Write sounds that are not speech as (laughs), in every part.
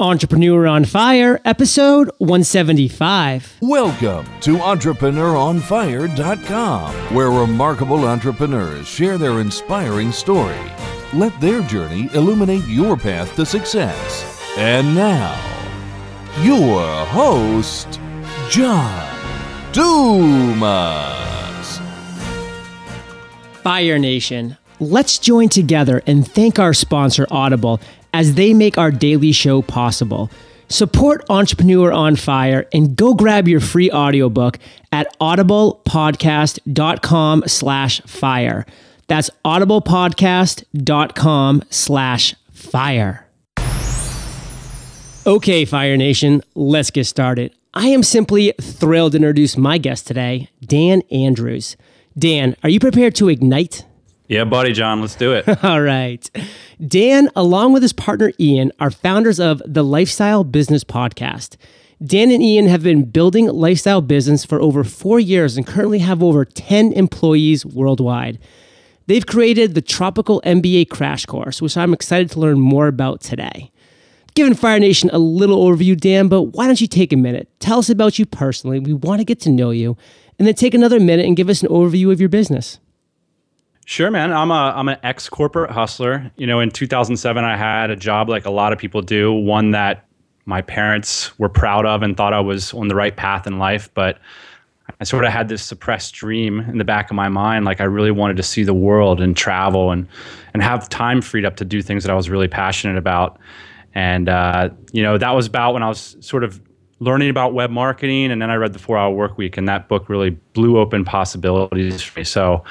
Entrepreneur on Fire, episode 175. Welcome to EntrepreneurOnFire.com, where remarkable entrepreneurs share their inspiring story. Let their journey illuminate your path to success. And now, your host, John Dumas. Fire Nation, let's join together and thank our sponsor, Audible as they make our daily show possible. Support Entrepreneur on Fire and go grab your free audiobook at audiblepodcast.com slash fire. That's audiblepodcast.com slash fire. Okay, Fire Nation, let's get started. I am simply thrilled to introduce my guest today, Dan Andrews. Dan, are you prepared to ignite? Yeah, buddy, John, let's do it. (laughs) All right. Dan, along with his partner Ian, are founders of the Lifestyle Business Podcast. Dan and Ian have been building lifestyle business for over four years and currently have over 10 employees worldwide. They've created the Tropical MBA Crash Course, which I'm excited to learn more about today. Given Fire Nation a little overview, Dan, but why don't you take a minute? Tell us about you personally. We want to get to know you, and then take another minute and give us an overview of your business. Sure, man. I'm a I'm an ex corporate hustler. You know, in 2007, I had a job like a lot of people do, one that my parents were proud of and thought I was on the right path in life. But I sort of had this suppressed dream in the back of my mind, like I really wanted to see the world and travel and and have time freed up to do things that I was really passionate about. And uh, you know, that was about when I was sort of learning about web marketing, and then I read the Four Hour Work Week, and that book really blew open possibilities for me. So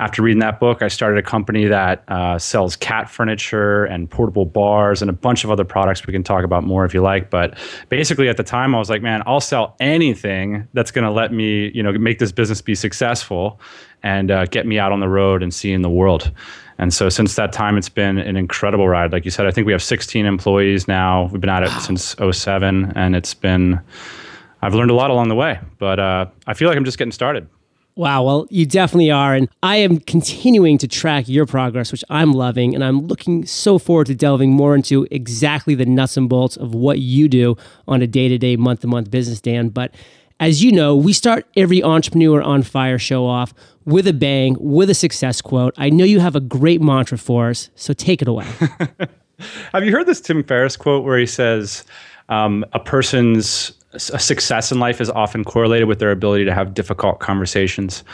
after reading that book, I started a company that uh, sells cat furniture and portable bars and a bunch of other products we can talk about more if you like. But basically, at the time, I was like, man, I'll sell anything that's going to let me, you know, make this business be successful and uh, get me out on the road and seeing the world. And so since that time, it's been an incredible ride. Like you said, I think we have 16 employees now. We've been at it wow. since 07, and it's been, I've learned a lot along the way, but uh, I feel like I'm just getting started. Wow, well, you definitely are. And I am continuing to track your progress, which I'm loving. And I'm looking so forward to delving more into exactly the nuts and bolts of what you do on a day to day, month to month business, Dan. But as you know, we start every Entrepreneur on Fire show off with a bang, with a success quote. I know you have a great mantra for us, so take it away. (laughs) have you heard this Tim Ferriss quote where he says, um, a person's success in life is often correlated with their ability to have difficult conversations.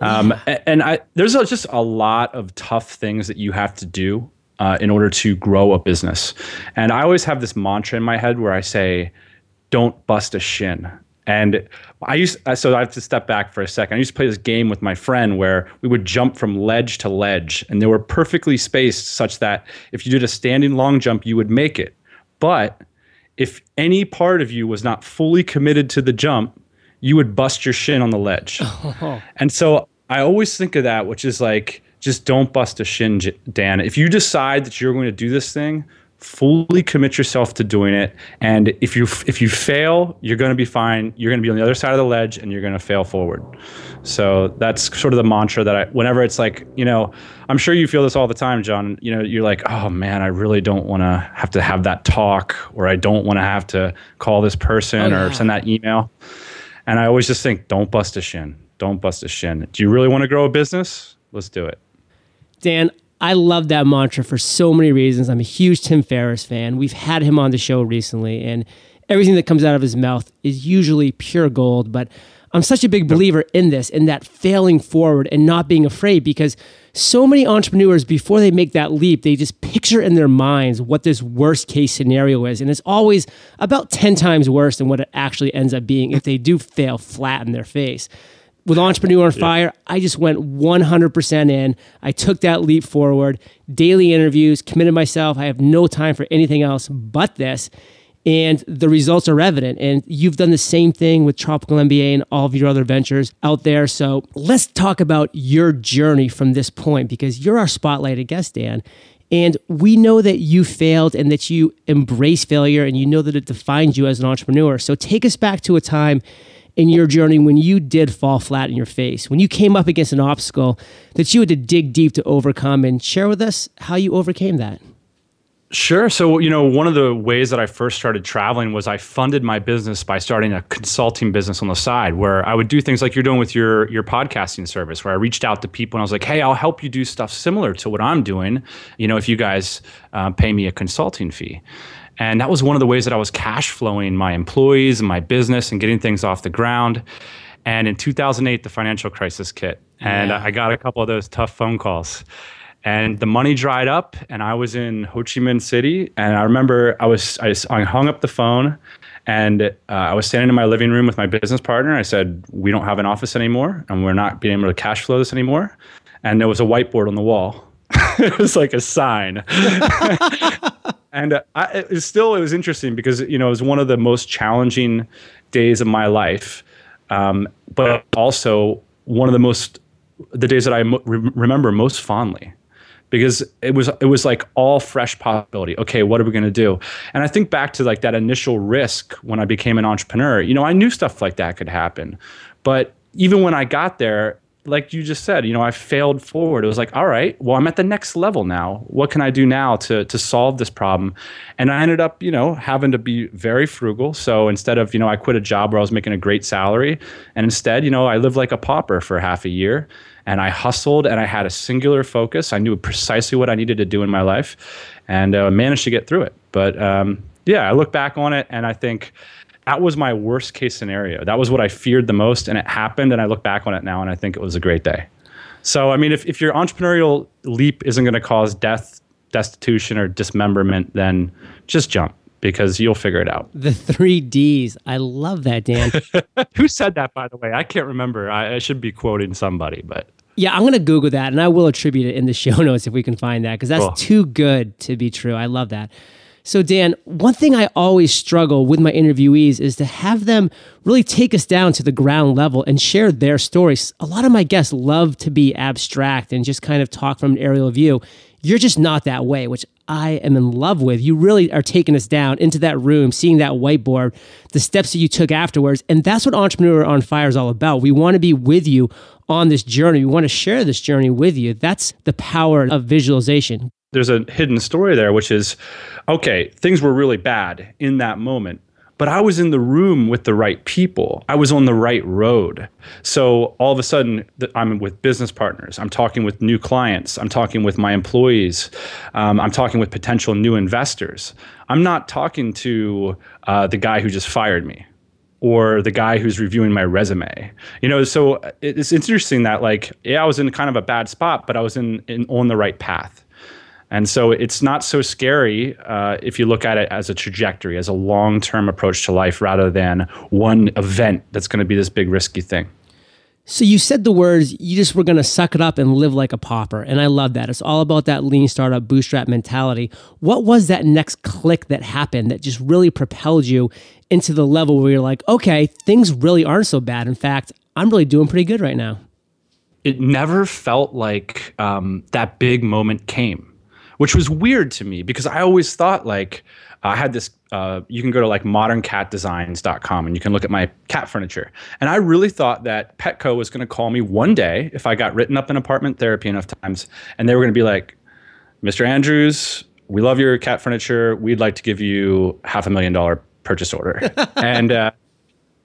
Um, and I, there's just a lot of tough things that you have to do uh, in order to grow a business. And I always have this mantra in my head where I say, "Don't bust a shin." And I used so I have to step back for a second. I used to play this game with my friend where we would jump from ledge to ledge, and they were perfectly spaced such that if you did a standing long jump, you would make it. But if any part of you was not fully committed to the jump, you would bust your shin on the ledge. Oh. (laughs) And so I always think of that, which is like, just don't bust a shin, Dan. If you decide that you're going to do this thing, fully commit yourself to doing it. And if you if you fail you're going to be fine. You're going to be on the other side of the ledge and you're going to fail forward. So that's sort of the mantra that i whenever it's like you know i'm sure you feel this all the time john. You know you're like oh man i really don't want to have to have that talk or i don't want to have to call this person oh, yeah. or send that email. And i always just think don't bust a shin. Don't bust a shin. Do you really want to grow a business? Let's do it. Dan I love that mantra for so many reasons. I'm a huge Tim Ferriss fan. We've had him on the show recently, and everything that comes out of his mouth is usually pure gold. But I'm such a big believer in this, in that failing forward and not being afraid because so many entrepreneurs, before they make that leap, they just picture in their minds what this worst case scenario is. And it's always about 10 times worse than what it actually ends up being if they do fail flat in their face with Entrepreneur on Fire, I just went 100% in. I took that leap forward, daily interviews, committed myself. I have no time for anything else but this. And the results are evident. And you've done the same thing with Tropical MBA and all of your other ventures out there. So let's talk about your journey from this point because you're our spotlighted guest, Dan. And we know that you failed and that you embrace failure and you know that it defines you as an entrepreneur. So take us back to a time in your journey when you did fall flat in your face, when you came up against an obstacle that you had to dig deep to overcome, and share with us how you overcame that. Sure. So, you know, one of the ways that I first started traveling was I funded my business by starting a consulting business on the side where I would do things like you're doing with your your podcasting service where I reached out to people and I was like, "Hey, I'll help you do stuff similar to what I'm doing, you know, if you guys uh, pay me a consulting fee." And that was one of the ways that I was cash flowing my employees and my business and getting things off the ground. And in 2008, the financial crisis hit, and yeah. I got a couple of those tough phone calls and the money dried up and i was in ho chi minh city and i remember i was i, I hung up the phone and uh, i was standing in my living room with my business partner i said we don't have an office anymore and we're not being able to cash flow this anymore and there was a whiteboard on the wall (laughs) it was like a sign (laughs) and I, it was still it was interesting because you know it was one of the most challenging days of my life um, but also one of the most the days that I mo- re- remember most fondly because it was it was like all fresh possibility. Okay, what are we going to do? And I think back to like that initial risk when I became an entrepreneur. You know, I knew stuff like that could happen, but even when I got there, like you just said, you know, I failed forward. It was like, all right, well, I'm at the next level now. What can I do now to to solve this problem? And I ended up, you know, having to be very frugal. So instead of, you know, I quit a job where I was making a great salary, and instead, you know, I lived like a pauper for half a year and I hustled and I had a singular focus. I knew precisely what I needed to do in my life and uh, managed to get through it. But um, yeah, I look back on it and I think that was my worst case scenario. That was what I feared the most and it happened. And I look back on it now and I think it was a great day. So, I mean, if, if your entrepreneurial leap isn't going to cause death, destitution, or dismemberment, then just jump because you'll figure it out. The three D's. I love that, Dan. (laughs) Who said that, by the way? I can't remember. I, I should be quoting somebody, but. Yeah, I'm going to Google that and I will attribute it in the show (laughs) notes if we can find that because that's cool. too good to be true. I love that. So, Dan, one thing I always struggle with my interviewees is to have them really take us down to the ground level and share their stories. A lot of my guests love to be abstract and just kind of talk from an aerial view. You're just not that way, which I am in love with. You really are taking us down into that room, seeing that whiteboard, the steps that you took afterwards. And that's what Entrepreneur on Fire is all about. We want to be with you on this journey. We want to share this journey with you. That's the power of visualization. There's a hidden story there, which is okay, things were really bad in that moment but I was in the room with the right people. I was on the right road. So all of a sudden, I'm with business partners. I'm talking with new clients. I'm talking with my employees. Um, I'm talking with potential new investors. I'm not talking to uh, the guy who just fired me or the guy who's reviewing my resume. You know, so it's interesting that like, yeah, I was in kind of a bad spot, but I was in, in on the right path. And so it's not so scary uh, if you look at it as a trajectory, as a long term approach to life rather than one event that's going to be this big risky thing. So you said the words, you just were going to suck it up and live like a pauper. And I love that. It's all about that lean startup bootstrap mentality. What was that next click that happened that just really propelled you into the level where you're like, okay, things really aren't so bad. In fact, I'm really doing pretty good right now. It never felt like um, that big moment came which was weird to me because I always thought like I had this. Uh, you can go to like moderncatdesigns.com and you can look at my cat furniture. And I really thought that Petco was going to call me one day if I got written up in apartment therapy enough times, and they were going to be like, "Mr. Andrews, we love your cat furniture. We'd like to give you half a million dollar purchase order." (laughs) and uh,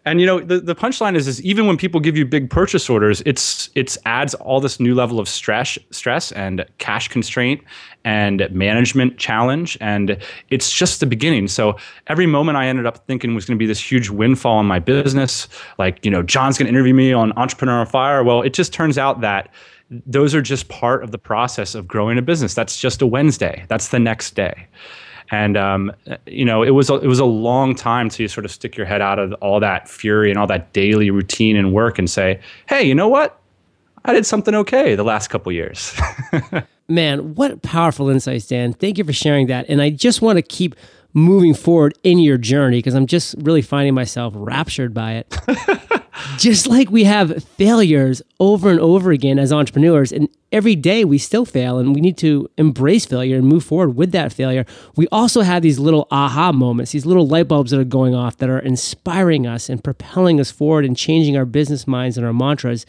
and you know, the, the punchline is is even when people give you big purchase orders, it's it's adds all this new level of stress stress and cash constraint and management challenge. And it's just the beginning. So every moment I ended up thinking was going to be this huge windfall in my business, like, you know, John's going to interview me on Entrepreneur on Fire. Well, it just turns out that those are just part of the process of growing a business. That's just a Wednesday. That's the next day and um, you know it was a, it was a long time to sort of stick your head out of all that fury and all that daily routine and work and say hey you know what? I did something okay the last couple years. (laughs) Man what powerful insights dan. Thank you for sharing that. And i just want to keep moving forward in your journey because i'm just really finding myself raptured by it (laughs) just like we have failures over and over again as entrepreneurs, and every day we still fail, and we need to embrace failure and move forward with that failure. We also have these little aha moments, these little light bulbs that are going off that are inspiring us and propelling us forward and changing our business minds and our mantras.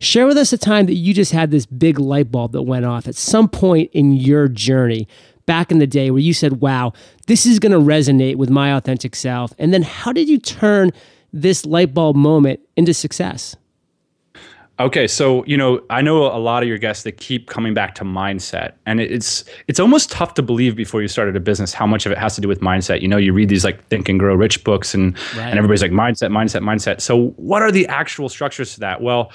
Share with us a time that you just had this big light bulb that went off at some point in your journey back in the day where you said, wow, this is going to resonate with my authentic self? And then how did you turn this light bulb moment into success? Okay, so you know, I know a lot of your guests that keep coming back to mindset, and it's it's almost tough to believe before you started a business how much of it has to do with mindset. You know, you read these like Think and Grow Rich books, and right. and everybody's like mindset, mindset, mindset. So, what are the actual structures to that? Well,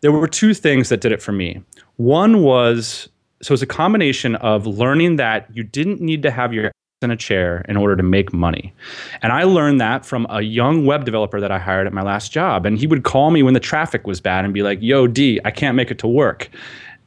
there were two things that did it for me. One was so it's a combination of learning that you didn't need to have your in a chair in order to make money. And I learned that from a young web developer that I hired at my last job. And he would call me when the traffic was bad and be like, Yo, D, I can't make it to work.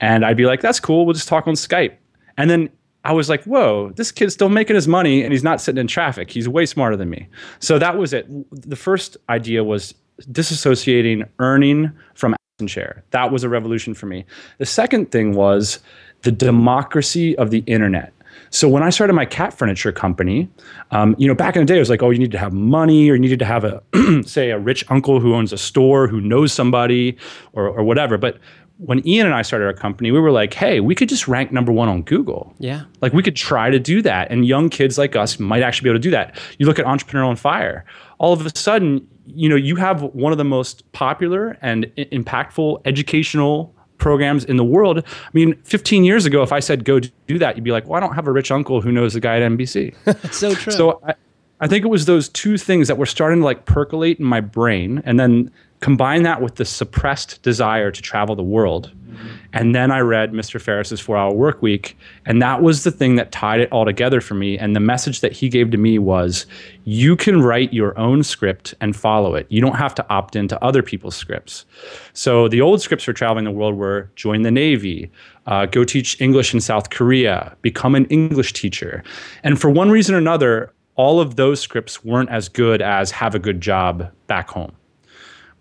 And I'd be like, That's cool. We'll just talk on Skype. And then I was like, whoa, this kid's still making his money and he's not sitting in traffic. He's way smarter than me. So that was it. The first idea was disassociating earning from and share. That was a revolution for me. The second thing was the democracy of the internet. So when I started my cat furniture company, um, you know, back in the day, it was like, oh, you need to have money, or you needed to have a, (clears throat) say, a rich uncle who owns a store, who knows somebody, or, or whatever. But when Ian and I started our company, we were like, hey, we could just rank number one on Google. Yeah. Like we could try to do that. And young kids like us might actually be able to do that. You look at Entrepreneur on Fire, all of a sudden, you know, you have one of the most popular and impactful educational programs in the world. I mean, 15 years ago, if I said go do that, you'd be like, well, I don't have a rich uncle who knows the guy at NBC. (laughs) so true. So I, I think it was those two things that were starting to like percolate in my brain. And then combine that with the suppressed desire to travel the world. Mm-hmm. And then I read Mr. Ferriss's Four Hour Work Week. And that was the thing that tied it all together for me. And the message that he gave to me was you can write your own script and follow it. You don't have to opt into other people's scripts. So the old scripts for traveling the world were join the Navy, uh, go teach English in South Korea, become an English teacher. And for one reason or another, all of those scripts weren't as good as have a good job back home.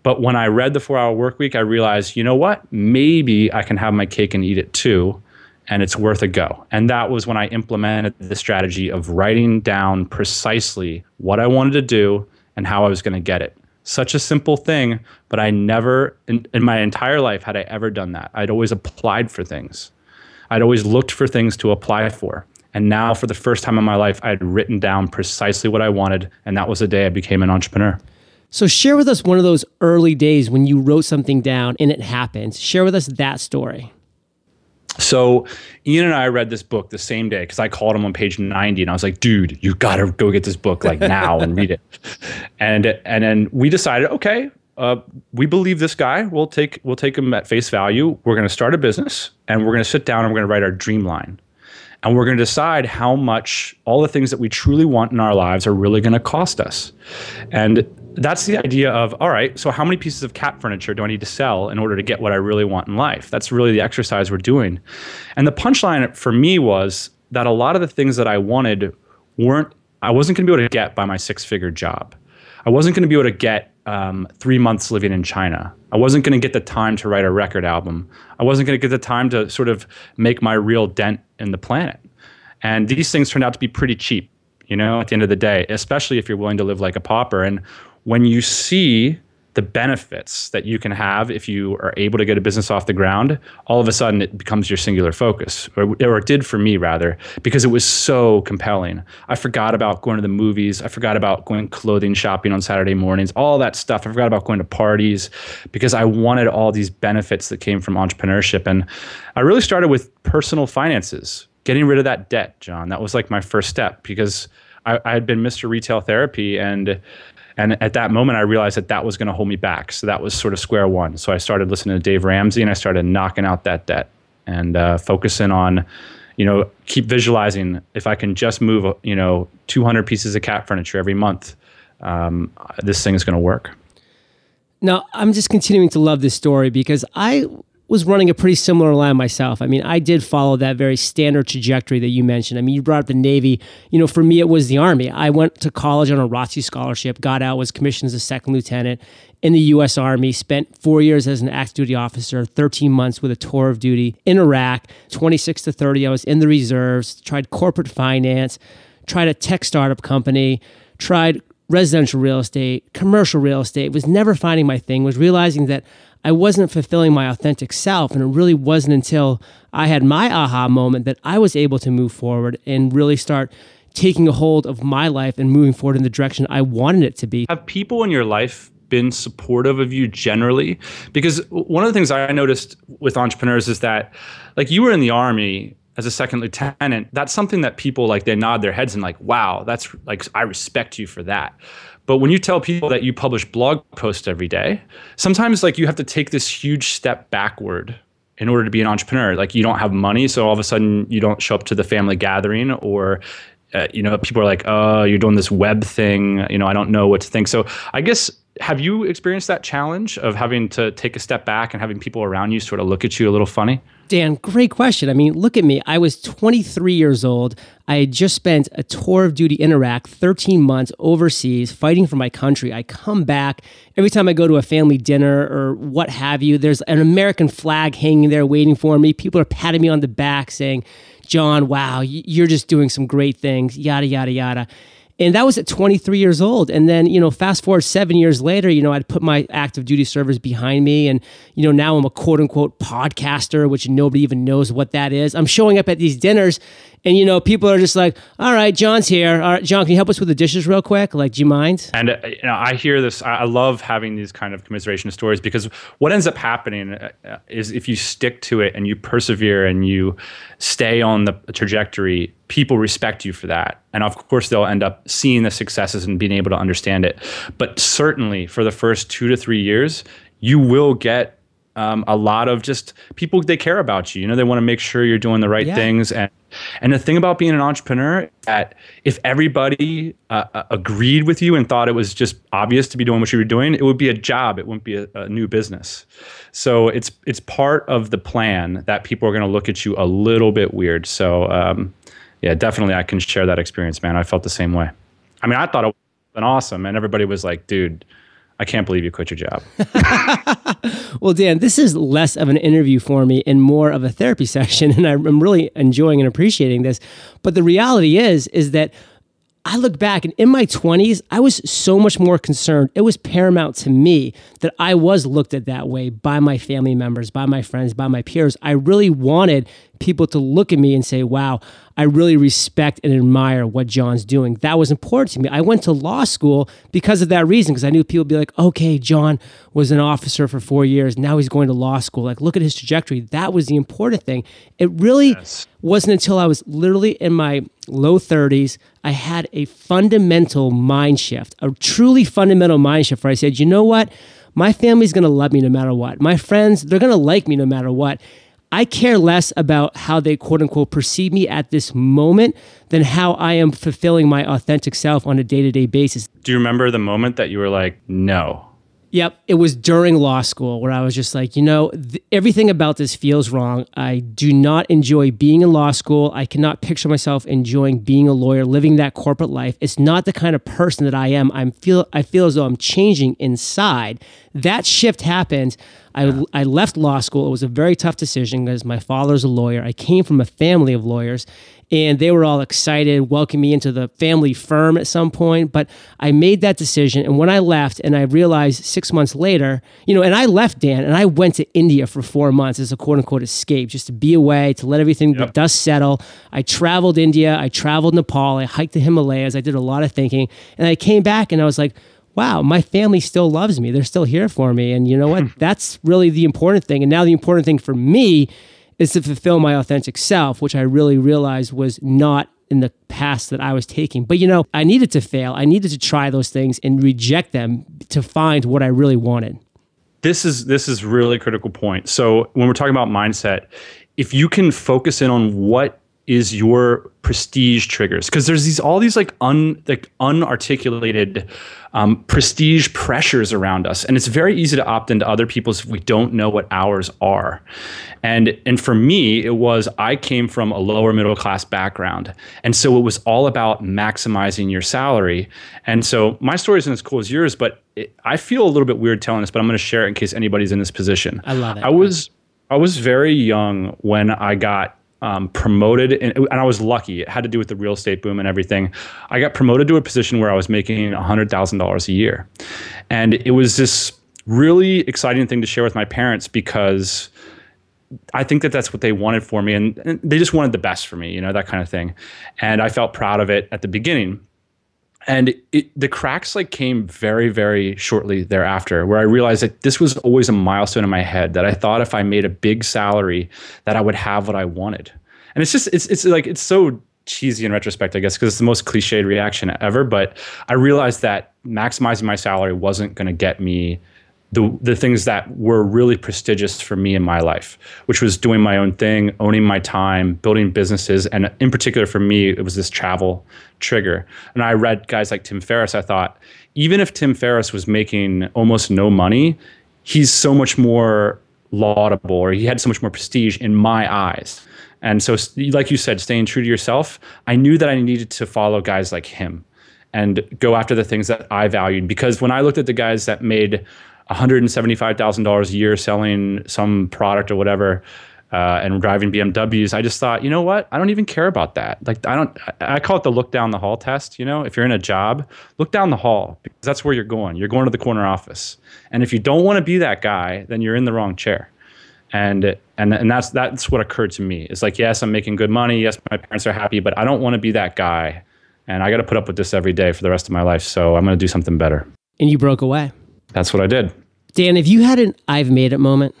But when I read the four hour work week, I realized, you know what? Maybe I can have my cake and eat it too. And it's worth a go. And that was when I implemented the strategy of writing down precisely what I wanted to do and how I was going to get it. Such a simple thing, but I never, in, in my entire life, had I ever done that. I'd always applied for things, I'd always looked for things to apply for. And now, for the first time in my life, I had written down precisely what I wanted. And that was the day I became an entrepreneur. So, share with us one of those early days when you wrote something down and it happened. Share with us that story. So, Ian and I read this book the same day because I called him on page 90 and I was like, dude, you got to go get this book like now and read it. (laughs) And, and then we decided, okay, uh, we believe this guy. We'll take, we'll take him at face value. We're going to start a business and we're going to sit down and we're going to write our dream line and we're going to decide how much all the things that we truly want in our lives are really going to cost us. And that's the idea of all right, so how many pieces of cat furniture do I need to sell in order to get what I really want in life? That's really the exercise we're doing. And the punchline for me was that a lot of the things that I wanted weren't, I wasn't going to be able to get by my six figure job. I wasn't going to be able to get um, three months living in China. I wasn't going to get the time to write a record album. I wasn't going to get the time to sort of make my real dent in the planet. And these things turned out to be pretty cheap, you know, at the end of the day, especially if you're willing to live like a pauper. And when you see the benefits that you can have if you are able to get a business off the ground, all of a sudden it becomes your singular focus, or, or, it did for me rather, because it was so compelling. I forgot about going to the movies. I forgot about going clothing shopping on Saturday mornings, all that stuff. I forgot about going to parties because I wanted all these benefits that came from entrepreneurship. And I really started with personal finances, getting rid of that debt, John. That was like my first step because I, I had been Mr. Retail Therapy and and at that moment, I realized that that was going to hold me back. So that was sort of square one. So I started listening to Dave Ramsey and I started knocking out that debt and uh, focusing on, you know, keep visualizing if I can just move, you know, 200 pieces of cat furniture every month, um, this thing is going to work. Now, I'm just continuing to love this story because I was running a pretty similar line myself. I mean, I did follow that very standard trajectory that you mentioned. I mean, you brought up the Navy. You know, for me, it was the Army. I went to college on a ROTC scholarship, got out, was commissioned as a second lieutenant in the U.S. Army, spent four years as an active duty officer, 13 months with a tour of duty in Iraq, 26 to 30. I was in the reserves, tried corporate finance, tried a tech startup company, tried residential real estate, commercial real estate, was never finding my thing, was realizing that I wasn't fulfilling my authentic self. And it really wasn't until I had my aha moment that I was able to move forward and really start taking a hold of my life and moving forward in the direction I wanted it to be. Have people in your life been supportive of you generally? Because one of the things I noticed with entrepreneurs is that, like, you were in the army as a second lieutenant. That's something that people like they nod their heads and like, wow, that's like I respect you for that. But when you tell people that you publish blog posts every day, sometimes like you have to take this huge step backward in order to be an entrepreneur. Like you don't have money, so all of a sudden you don't show up to the family gathering or uh, you know people are like oh you're doing this web thing you know i don't know what to think so i guess have you experienced that challenge of having to take a step back and having people around you sort of look at you a little funny Dan, great question. I mean, look at me. I was 23 years old. I had just spent a tour of duty in Iraq, 13 months overseas, fighting for my country. I come back. Every time I go to a family dinner or what have you, there's an American flag hanging there waiting for me. People are patting me on the back saying, John, wow, you're just doing some great things, yada, yada, yada. And that was at 23 years old. And then, you know, fast forward seven years later, you know, I'd put my active duty service behind me. And, you know, now I'm a quote unquote podcaster, which nobody even knows what that is. I'm showing up at these dinners and, you know, people are just like, all right, John's here. All right, John, can you help us with the dishes real quick? Like, do you mind? And, uh, you know, I hear this. I love having these kind of commiseration stories because what ends up happening uh, uh, is if you stick to it and you persevere and you stay on the trajectory, people respect you for that. And of course, they'll end up seeing the successes and being able to understand it. But certainly for the first two to three years, you will get um, a lot of just people they care about you. You know, they want to make sure you're doing the right yeah. things. And and the thing about being an entrepreneur, that if everybody uh, uh, agreed with you and thought it was just obvious to be doing what you were doing, it would be a job. It wouldn't be a, a new business. So it's it's part of the plan that people are going to look at you a little bit weird. So um, yeah, definitely, I can share that experience, man. I felt the same way. I mean, I thought it was an awesome, and everybody was like, "Dude." I can't believe you quit your job. (laughs) well, Dan, this is less of an interview for me and more of a therapy session, and I'm really enjoying and appreciating this. But the reality is, is that I look back and in my 20s, I was so much more concerned. It was paramount to me that I was looked at that way by my family members, by my friends, by my peers. I really wanted people to look at me and say, wow, I really respect and admire what John's doing. That was important to me. I went to law school because of that reason, because I knew people would be like, okay, John was an officer for four years. Now he's going to law school. Like, look at his trajectory. That was the important thing. It really yes. wasn't until I was literally in my low 30s, I had a fundamental mind shift, a truly fundamental mind shift where I said, you know what? My family's going to love me no matter what. My friends, they're going to like me no matter what. I care less about how they quote unquote perceive me at this moment than how I am fulfilling my authentic self on a day to day basis. Do you remember the moment that you were like, no? Yep. It was during law school where I was just like, you know, th- everything about this feels wrong. I do not enjoy being in law school. I cannot picture myself enjoying being a lawyer, living that corporate life. It's not the kind of person that I am. I'm feel I feel as though I'm changing inside. That shift happened I, I left law school. It was a very tough decision because my father's a lawyer. I came from a family of lawyers and they were all excited, welcoming me into the family firm at some point. But I made that decision. And when I left, and I realized six months later, you know, and I left Dan and I went to India for four months as a quote unquote escape, just to be away, to let everything, yep. the dust settle. I traveled India, I traveled Nepal, I hiked the Himalayas, I did a lot of thinking. And I came back and I was like, wow, my family still loves me. They're still here for me. And you know what? (laughs) That's really the important thing. And now the important thing for me is to fulfill my authentic self, which I really realized was not in the past that I was taking. But you know, I needed to fail. I needed to try those things and reject them to find what I really wanted. This is this is really critical point. So when we're talking about mindset, if you can focus in on what is your prestige triggers. Because there's these all these like un like unarticulated um, prestige pressures around us. And it's very easy to opt into other people's if we don't know what ours are. And and for me it was i came from a lower middle class background. And so it was all about maximizing your salary. And so my story isn't as cool as yours but it, i feel a little bit weird telling this but i'm going to share it in case anybody's in this position. I love it. I was i was very young when i got um, promoted, and, and, I was lucky. It had to do with the real estate boom and everything. I got promoted to a position where I was making $100,000 a year. And it was this really exciting thing to share with my parents because I think that that's what they wanted for me. And, and they just wanted the best for me, you know, that kind of thing. And I felt proud of it at the beginning and it, the cracks like came very very shortly thereafter where i realized that this was always a milestone in my head that i thought if i made a big salary that i would have what i wanted. And it's just it's, it's like it's so cheesy in retrospect i guess because it's the most cliched reaction ever but i realized that maximizing my salary wasn't going to get me the the things that were really prestigious for me in my life, which was doing my own thing, owning my time, building businesses, and in particular for me, it was this travel trigger. And I read guys like Tim Ferriss. I thought, even if Tim Ferriss was making almost no money, he's so much more laudable, or he had so much more prestige in my eyes. And so, like you said, staying true to yourself, I knew that I needed to follow guys like him and go after the things that I valued. Because when I looked at the guys that made $175,000 a year selling some product or whatever uh, and driving BMWs, I just thought, you know what? I don't even care about that. Like, I don't, I call it the look down the hall test. You know, if you're in a job, look down the hall because that's where you're going. You're going to the corner office. And if you don't want to be that guy, then you're in the wrong chair. And, and, and that's, that's what occurred to me. It's like, yes, I'm making good money. Yes, my parents are happy, but I don't want to be that guy. And I got to put up with this every day for the rest of my life. So I'm going to do something better. And you broke away. That's what I did. Dan, have you had an I've made it moment?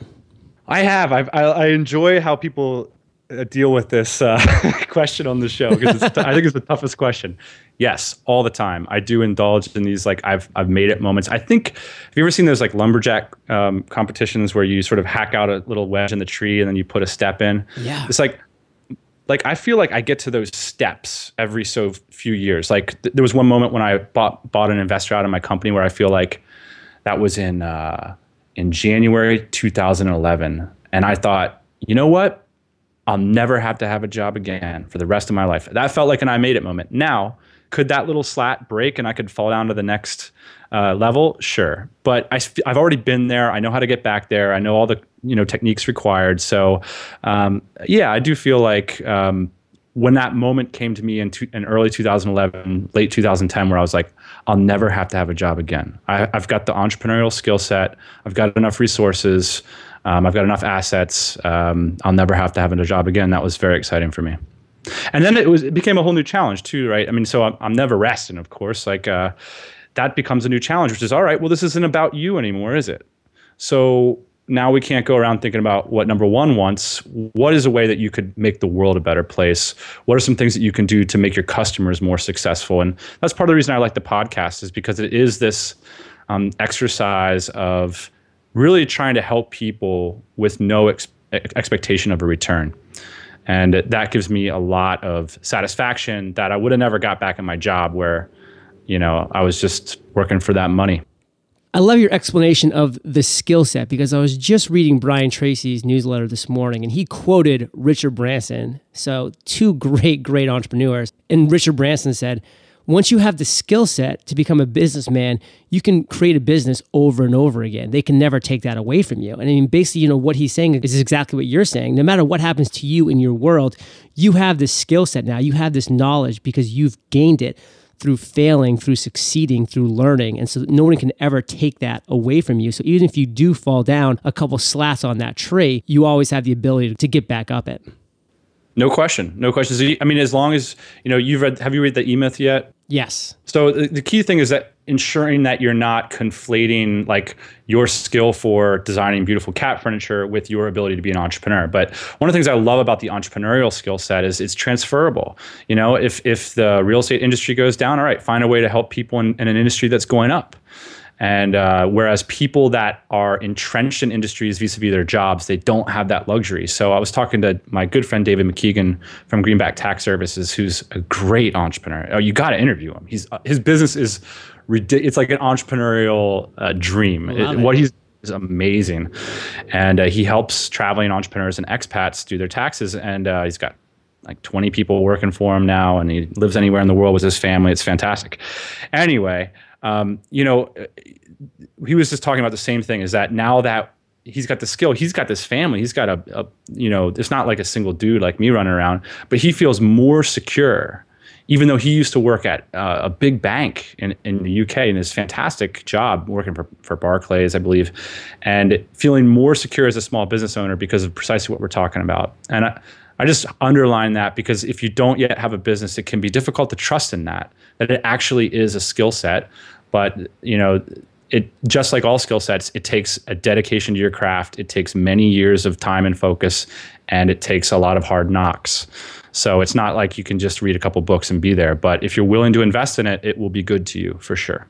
I have. I've, i I enjoy how people uh, deal with this uh, (laughs) question on the show because t- I think it's the toughest question. Yes, all the time. I do indulge in these like I've I've made it moments. I think have you ever seen those like lumberjack um, competitions where you sort of hack out a little wedge in the tree and then you put a step in? Yeah. It's like like I feel like I get to those steps every so few years. Like th- there was one moment when I bought bought an investor out of my company where I feel like that was in uh, in January 2011, and I thought, you know what? I'll never have to have a job again for the rest of my life. That felt like an I made it moment. Now, could that little slat break and I could fall down to the next uh, level? Sure, but I, have already been there. I know how to get back there. I know all the you know techniques required. So, um, yeah, I do feel like. Um, when that moment came to me in, in early 2011, late 2010, where I was like, I'll never have to have a job again. I, have got the entrepreneurial skill set. I've got enough resources. Um, I've got enough assets. Um, I'll never have to have a job again. That was very exciting for me. And then it was it became a whole new challenge too, right? I mean, so I'm, I'm never resting, of course. Like uh, that becomes a new challenge, which is all right. Well, this isn't about you anymore, is it? So now we can't go around thinking about what number one wants. What is a way that you could make the world a better place? What are some things that you can do to make your customers more successful? And that's part of the reason I like the podcast is because it is this um, exercise of really trying to help people with no ex- expectation of a return. And that gives me a lot of satisfaction that I would have never got back in my job where, you know, I was just working for that money. I love your explanation of the skill set because I was just reading Brian Tracy's newsletter this morning and he quoted Richard Branson. So, two great, great entrepreneurs. And Richard Branson said, once you have the skill set to become a businessman, you can create a business over and over again. They can never take that away from you. And I mean, basically, you know, what he's saying is exactly what you're saying. No matter what happens to you in your world, you have this skill set now. You have this knowledge because you've gained it through failing, through succeeding, through learning. And so no one can ever take that away from you. So even if you do fall down a couple slats on that tree, you always have the ability to get back up it. No question. No questions. I mean, as long as, you know, you've read, have you read the E Myth yet? Yes. So the key thing is that ensuring that you're not conflating like your skill for designing beautiful cat furniture with your ability to be an entrepreneur. But one of the things I love about the entrepreneurial skill set is it's transferable. You know, if if the real estate industry goes down, all right, find a way to help people in, in an industry that's going up. And uh, whereas people that are entrenched in industries vis-a-vis their jobs, they don't have that luxury. So I was talking to my good friend David McKeegan from Greenback Tax Services, who's a great entrepreneur. Oh, you got to interview him. He's uh, his business is ridiculous. It's like an entrepreneurial uh, dream. It, what he's is amazing, and uh, he helps traveling entrepreneurs and expats do their taxes. And uh, he's got like 20 people working for him now, and he lives anywhere in the world with his family. It's fantastic. Anyway um, you know, he was just talking about the same thing is that now that he's got the skill. He's got this family. He's got a, a you know, it's not like a single dude like me running around, but he feels more secure even though he used to work at uh, a big bank in, in the UK in his fantastic job working for, for Barclays, I believe, and feeling more secure as a small business owner because of precisely what we're talking about. And I, I just underline that because if you don't yet have a business, it can be difficult to trust in that, that it actually is a skill set. But, you know, it just like all skill sets, it takes a dedication to your craft. It takes many years of time and focus, and it takes a lot of hard knocks. So it's not like you can just read a couple books and be there. But if you're willing to invest in it, it will be good to you for sure.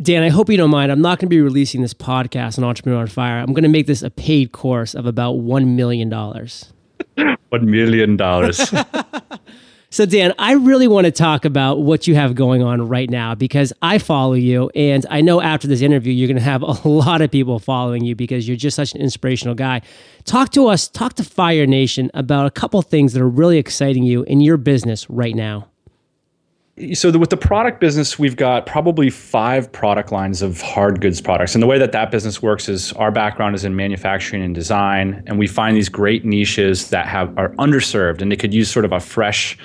Dan, I hope you don't mind. I'm not going to be releasing this podcast on Entrepreneur on Fire. I'm going to make this a paid course of about $1 million. $1 million. (laughs) So, Dan, I really want to talk about what you have going on right now because I follow you. And I know after this interview, you're going to have (laughs) a lot of people following you because you're just such an inspirational guy. Talk to us, talk to Fire Nation about a couple things that are really exciting you in your business right now so the, with the product business we've got probably five product lines of hard goods products. And the way that that business works is our background is in manufacturing and design and we find these great niches that have are underserved and they could use sort of a fresh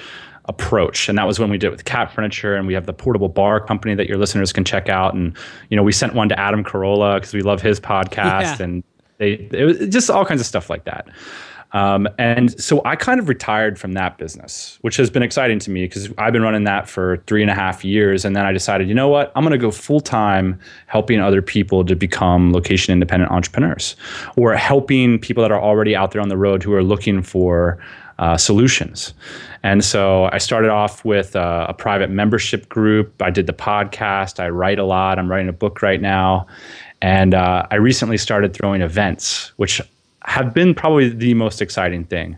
approach. And that was when we did it with cat furniture and we have the portable bar company that your listeners can check out. And you know we sent one to adam carolla because we love his podcast yeah. and they it was just all kinds of stuff like that um, and so I kind of retired from that business, which has been exciting to me because I've been running that for three and a half years. And then I decided, you know what? I'm going to go full time helping other people to become location independent entrepreneurs or helping people that are already out there on the road who are looking for uh, solutions. And so I started off with uh, a private membership group. I did the podcast. I write a lot. I'm writing a book right now. And uh, I recently started throwing events, which have been probably the most exciting thing,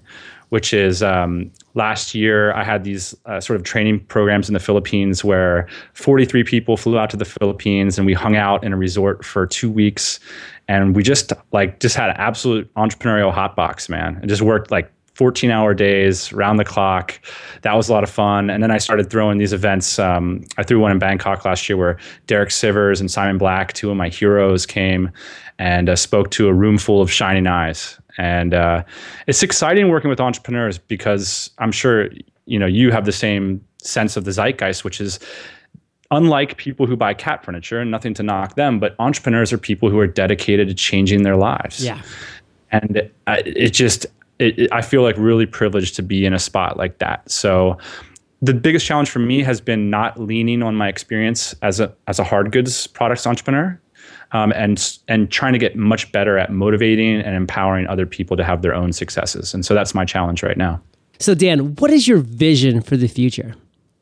which is um, last year I had these uh, sort of training programs in the Philippines where 43 people flew out to the Philippines and we hung out in a resort for two weeks, and we just like just had an absolute entrepreneurial hotbox, man. It just worked like 14 hour days round the clock that was a lot of fun and then i started throwing these events um, i threw one in bangkok last year where derek sivers and simon black two of my heroes came and uh, spoke to a room full of shining eyes. And uh, it's exciting working with entrepreneurs because I'm sure you know you have the same sense of the zeitgeist, which is unlike people who buy cat furniture and nothing to knock them, but entrepreneurs are people who are dedicated to changing their lives. Yeah. And it, it just, it, it, I feel like really privileged to be in a spot like that. So the biggest challenge for me has been not leaning on my experience as a as a hard goods products entrepreneur um, and and trying to get much better at motivating and empowering other people to have their own successes. And so that's my challenge right now. So Dan, what is your vision for the future?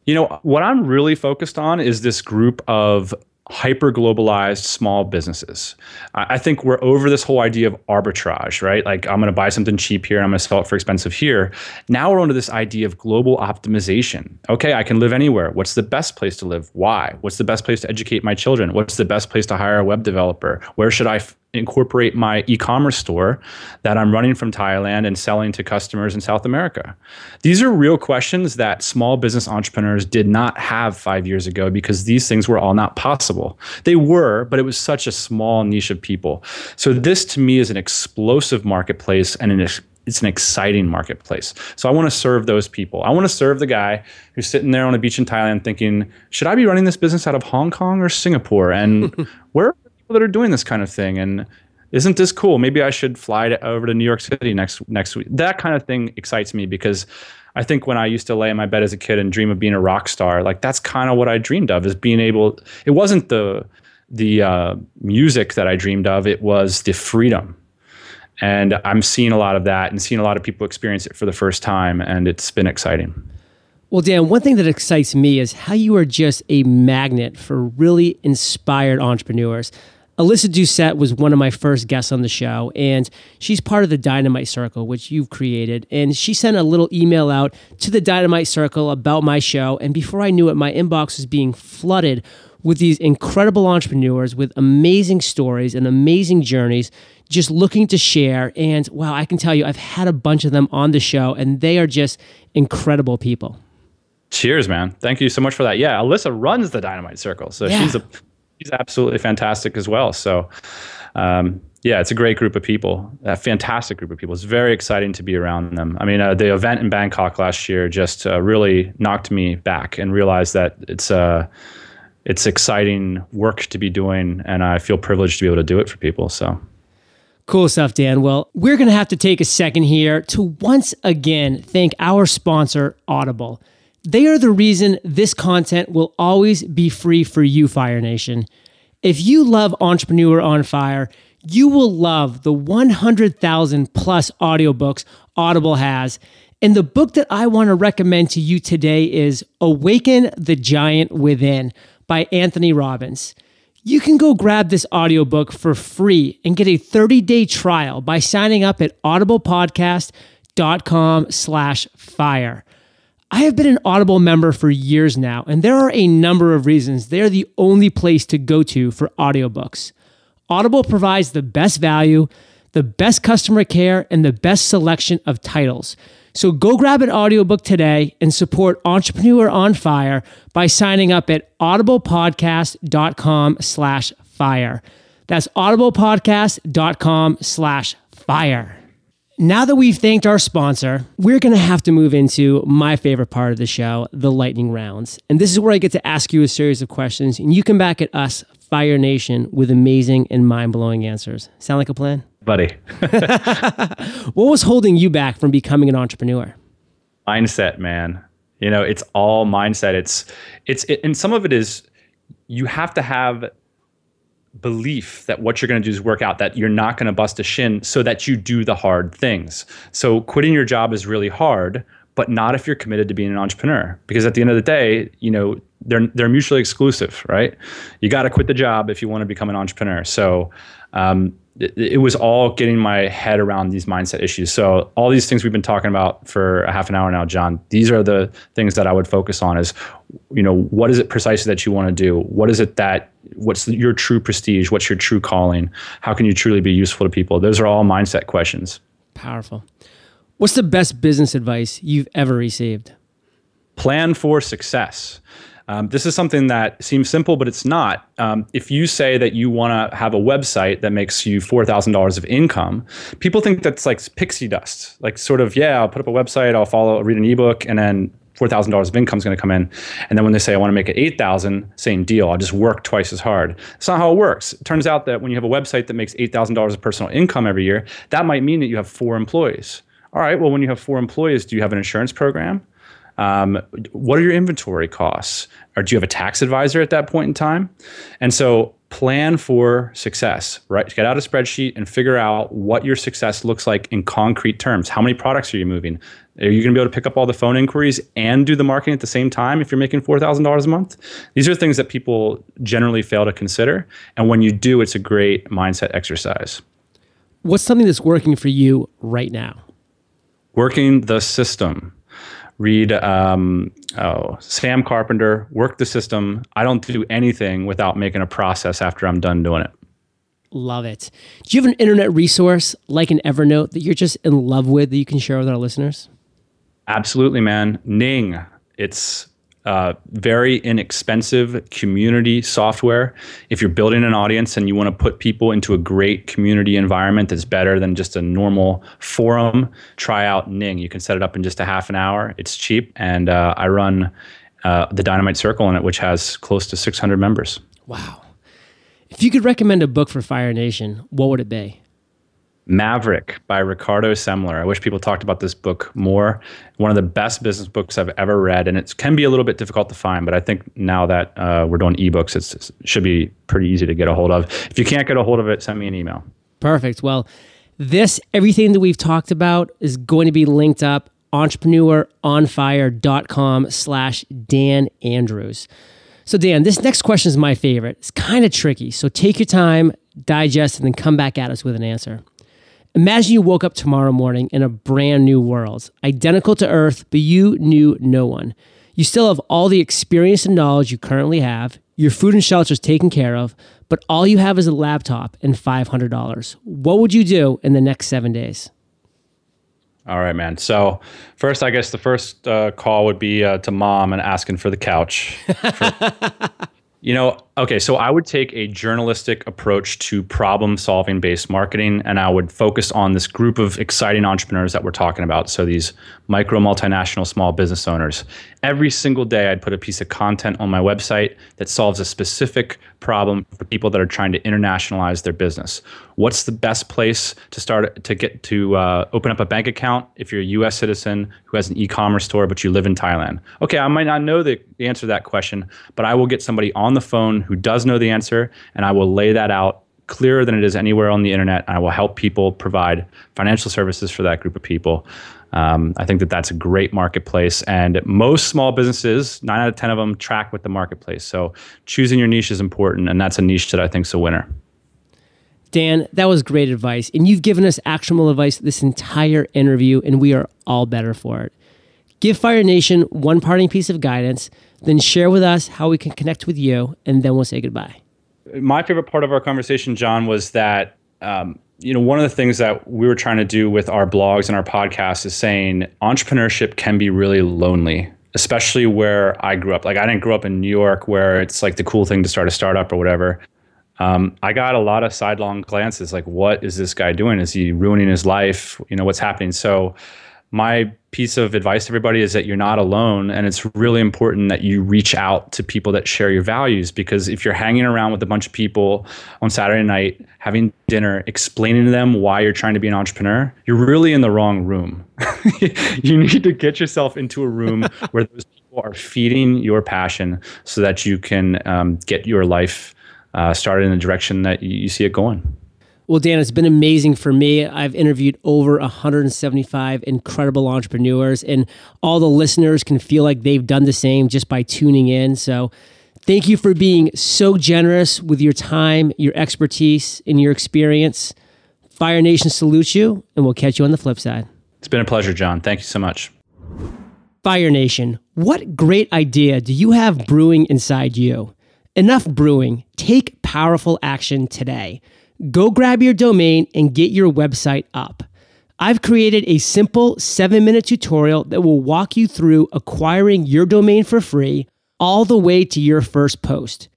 You know, what I'm really focused on is this group of hyper globalized small businesses. I think we're over this whole idea of arbitrage, right? Like I'm going to buy something cheap here and I'm going to sell it for expensive here. Now we're onto this idea of global optimization. Okay, I can live anywhere. What's the best place to live? Why? What's the best place to educate my children? What's the best place to hire a web developer? Where should I incorporate my e-commerce store that I'm running from Thailand and selling to customers in South America? These are real questions that small business entrepreneurs did not have 5 years ago because these things were all not possible. They were, but it was such a small niche of people. So this to me is an explosive marketplace and an it's an exciting marketplace. So I want to serve those people. I want to serve the guy who's sitting there on a beach in Thailand thinking, should I be running this business out of Hong Kong or Singapore? And (laughs) where that are doing this kind of thing and isn't this cool? Maybe i should fly to, over to new york city next next week. That kind of thing excites me because i think when i used to lay in my bed as a kid and dream of being a rock star like that's kind of what i dreamed of is being able it wasn't the the uh, music that i dreamed of it was the freedom. And i'm seeing a lot of that and seeing a lot of people experience it for the first time and it's been exciting. Well, Dan, one thing that excites me is how you are just a magnet for really inspired entrepreneurs. Alyssa Doucette was one of my first guests on the show, and she's part of the Dynamite Circle, which you've created. And she sent a little email out to the Dynamite Circle about my show. And before I knew it, my inbox was being flooded with these incredible entrepreneurs with amazing stories and amazing journeys, just looking to share. And wow, I can tell you, I've had a bunch of them on the show, and they are just incredible people. Cheers, man. Thank you so much for that. Yeah, Alyssa runs the Dynamite Circle. So yeah. she's a she's absolutely fantastic as well. So, um, yeah, it's a great group of people, a fantastic group of people. It's very exciting to be around them. I mean, uh, the event in Bangkok last year just uh, really knocked me back and realized that it's uh, it's exciting work to be doing, and I feel privileged to be able to do it for people. So. Cool stuff, Dan. Well, we're going to have to take a second here to once again thank our sponsor, Audible. They are the reason this content will always be free for you, Fire Nation. If you love Entrepreneur on Fire, you will love the 100,000 plus audiobooks Audible has. And the book that I want to recommend to you today is Awaken the Giant Within by Anthony Robbins. You can go grab this audiobook for free and get a 30-day trial by signing up at audiblepodcast.com slash fire. I have been an Audible member for years now, and there are a number of reasons they're the only place to go to for audiobooks. Audible provides the best value, the best customer care, and the best selection of titles. So go grab an audiobook today and support Entrepreneur on Fire by signing up at audiblepodcast.com slash fire. That's audiblepodcast.com slash fire. Now that we've thanked our sponsor, we're going to have to move into my favorite part of the show, the lightning rounds. And this is where I get to ask you a series of questions, and you come back at us, Fire Nation, with amazing and mind blowing answers. Sound like a plan? Buddy. (laughs) (laughs) what was holding you back from becoming an entrepreneur? Mindset, man. You know, it's all mindset. It's, it's, it, and some of it is you have to have belief that what you're going to do is work out, that you're not going to bust a shin so that you do the hard things. So quitting your job is really hard, but not if you're committed to being an entrepreneur. Because at the end of the day, you know, they're they're mutually exclusive, right? You got to quit the job if you want to become an entrepreneur. So um, it, it, was all getting my head around these mindset issues. So all these things we've been talking about for a half an hour now, John. These are the things that I would focus on. Is you know what is it precisely that you want to do? What is it that what's your true prestige? What's your true calling? How can you truly be useful to people? Those are all mindset questions. Powerful. What's the best business advice you've ever received? Plan for success. Um, this is something that seems simple, but it's not. Um, if you say that you want to have a website that makes you $4,000 of income, people think that's like pixie dust. Like, sort of, yeah, I'll put up a website, I'll follow, read an ebook, and then $4,000 of income is going to come in. And then when they say, I want to make it 8,000, same deal. I'll just work twice as hard. It's not how it works. It turns out that when you have a website that makes $8,000 of personal income every year, that might mean that you have four employees. All right, well, when you have four employees, do you have an insurance program? Um, what are your inventory costs? Or do you have a tax advisor at that point in time? And so plan for success, right? Get out a spreadsheet and figure out what your success looks like in concrete terms. How many products are you moving? Are you going to be able to pick up all the phone inquiries and do the marketing at the same time if you're making $4,000 a month? These are things that people generally fail to consider. And when you do, it's a great mindset exercise. What's something that's working for you right now? Working the system read um, oh, Sam Carpenter, work the system. I don't do anything without making a process after I'm done doing it. Love it. Do you have an internet resource like an Evernote that you're just in love with that you can share with our listeners? Absolutely, man. Ning. It's uh, very inexpensive community software. If you're building an audience and you want to put people into a great community environment that's better than just a normal forum, try out Ning. You can set it up in just a half an hour. It's cheap, and uh, I run uh, the Dynamite Circle in it, which has close to 600 members. Wow. If you could recommend a book for Fire Nation, what would it be? Maverick by Ricardo Semler. I wish people talked about this book more. One of the best business books I've ever read, and it can be a little bit difficult to find, but I think now that uh, we're doing ebooks, it should be pretty easy to get a hold of. If you can't get a hold of it, send me an email. Perfect. Well, this, everything that we've talked about is going to be linked up entrepreneuronfire.com slash Dan Andrews. So, Dan, this next question is my favorite. It's kind of tricky. So, take your time, digest, and then come back at us with an answer. Imagine you woke up tomorrow morning in a brand new world, identical to Earth, but you knew no one. You still have all the experience and knowledge you currently have. Your food and shelter is taken care of, but all you have is a laptop and $500. What would you do in the next seven days? All right, man. So, first, I guess the first uh, call would be uh, to mom and asking for the couch. For, (laughs) you know, Okay, so I would take a journalistic approach to problem solving based marketing, and I would focus on this group of exciting entrepreneurs that we're talking about. So, these micro, multinational, small business owners. Every single day, I'd put a piece of content on my website that solves a specific problem for people that are trying to internationalize their business. What's the best place to start to get to uh, open up a bank account if you're a US citizen who has an e commerce store, but you live in Thailand? Okay, I might not know the, the answer to that question, but I will get somebody on the phone who does know the answer, and I will lay that out clearer than it is anywhere on the internet. I will help people provide financial services for that group of people. Um, I think that that's a great marketplace, and most small businesses, nine out of ten of them, track with the marketplace. So choosing your niche is important, and that's a niche that I think is a winner. Dan, that was great advice, and you've given us actionable advice this entire interview, and we are all better for it. Give Fire Nation one parting piece of guidance, then share with us how we can connect with you, and then we'll say goodbye. My favorite part of our conversation, John, was that um, you know one of the things that we were trying to do with our blogs and our podcast is saying entrepreneurship can be really lonely especially where i grew up. Like i didn't grow up in new york where it's like the cool thing to start a startup or whatever. Um, i got a lot of sidelong glances like what is this guy doing? Is he ruining his life? You know what's happening? So my piece of advice to everybody is that you're not alone and it's really important that you reach out to people that share your values because if you're hanging around with a bunch of people on Saturday night having dinner explaining to them why you're trying to be an entrepreneur you're really in the wrong room. (laughs) You need to get yourself into a room (laughs) where those people are feeding your passion so that you can um, get your life uh, started in the direction that you see it going well, Dan, it's been amazing for me. I've interviewed over 175 incredible entrepreneurs, and all the listeners can feel like they've done the same just by tuning in. So, thank you for being so generous with your time, your expertise, and your experience. Fire Nation salutes you, and we'll catch you on the flip side. It's been a pleasure, John. Thank you so much. Fire Nation, what great idea do you have brewing inside you? Enough brewing. Take powerful action today. Go grab your domain and get your website up. I've created a simple seven minute tutorial that will walk you through acquiring your domain for free all the way to your first post.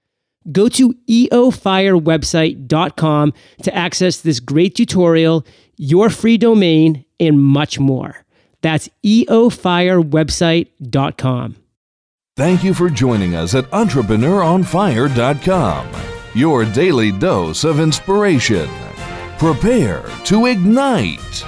Go to eofirewebsite.com to access this great tutorial, your free domain, and much more. That's eofirewebsite.com. Thank you for joining us at entrepreneuronfire.com your daily dose of inspiration. Prepare to ignite.